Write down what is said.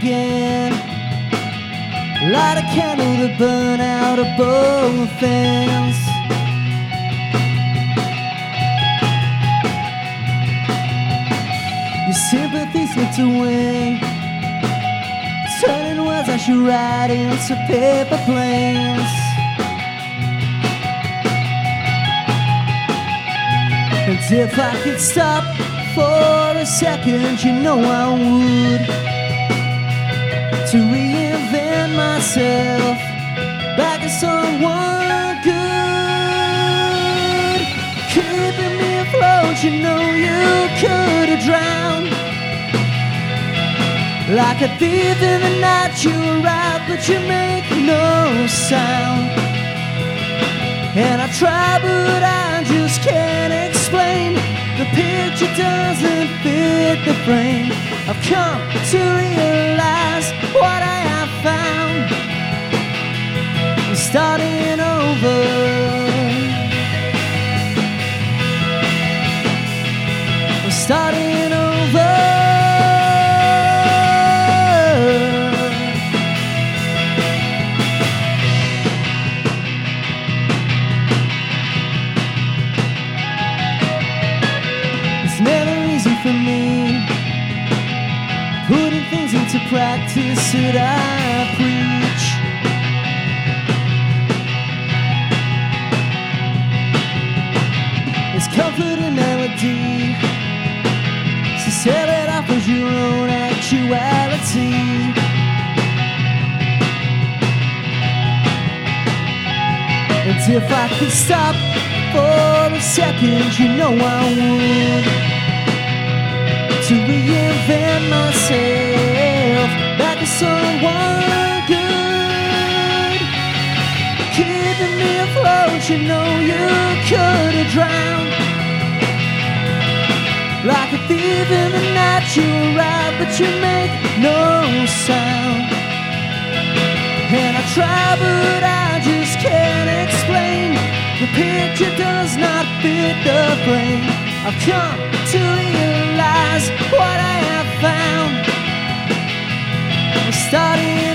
again. Light a candle to burn out of both ends. Your sympathy slipped away. Turning words I should write into paper planes. And if I could stop for a second, you know I would. To reinvent myself back as someone good. Keeping me afloat, you know you could have drowned. Like a thief in the night, you arrive, but you make no sound. And I try, but I just can't explain. The picture doesn't fit the frame. I've come to starting over. I'm starting over. It's never easy for me putting things into practice that I There's comfort in melody, so sell it off as your own actuality. And if I could stop for a second, you know I would to reinvent myself back to someone you know you could have drowned. Like a thief in the night, you arrive, but you make no sound. And I try, but I just can't explain. The picture does not fit the frame. I've come to realize what I have found. I'm starting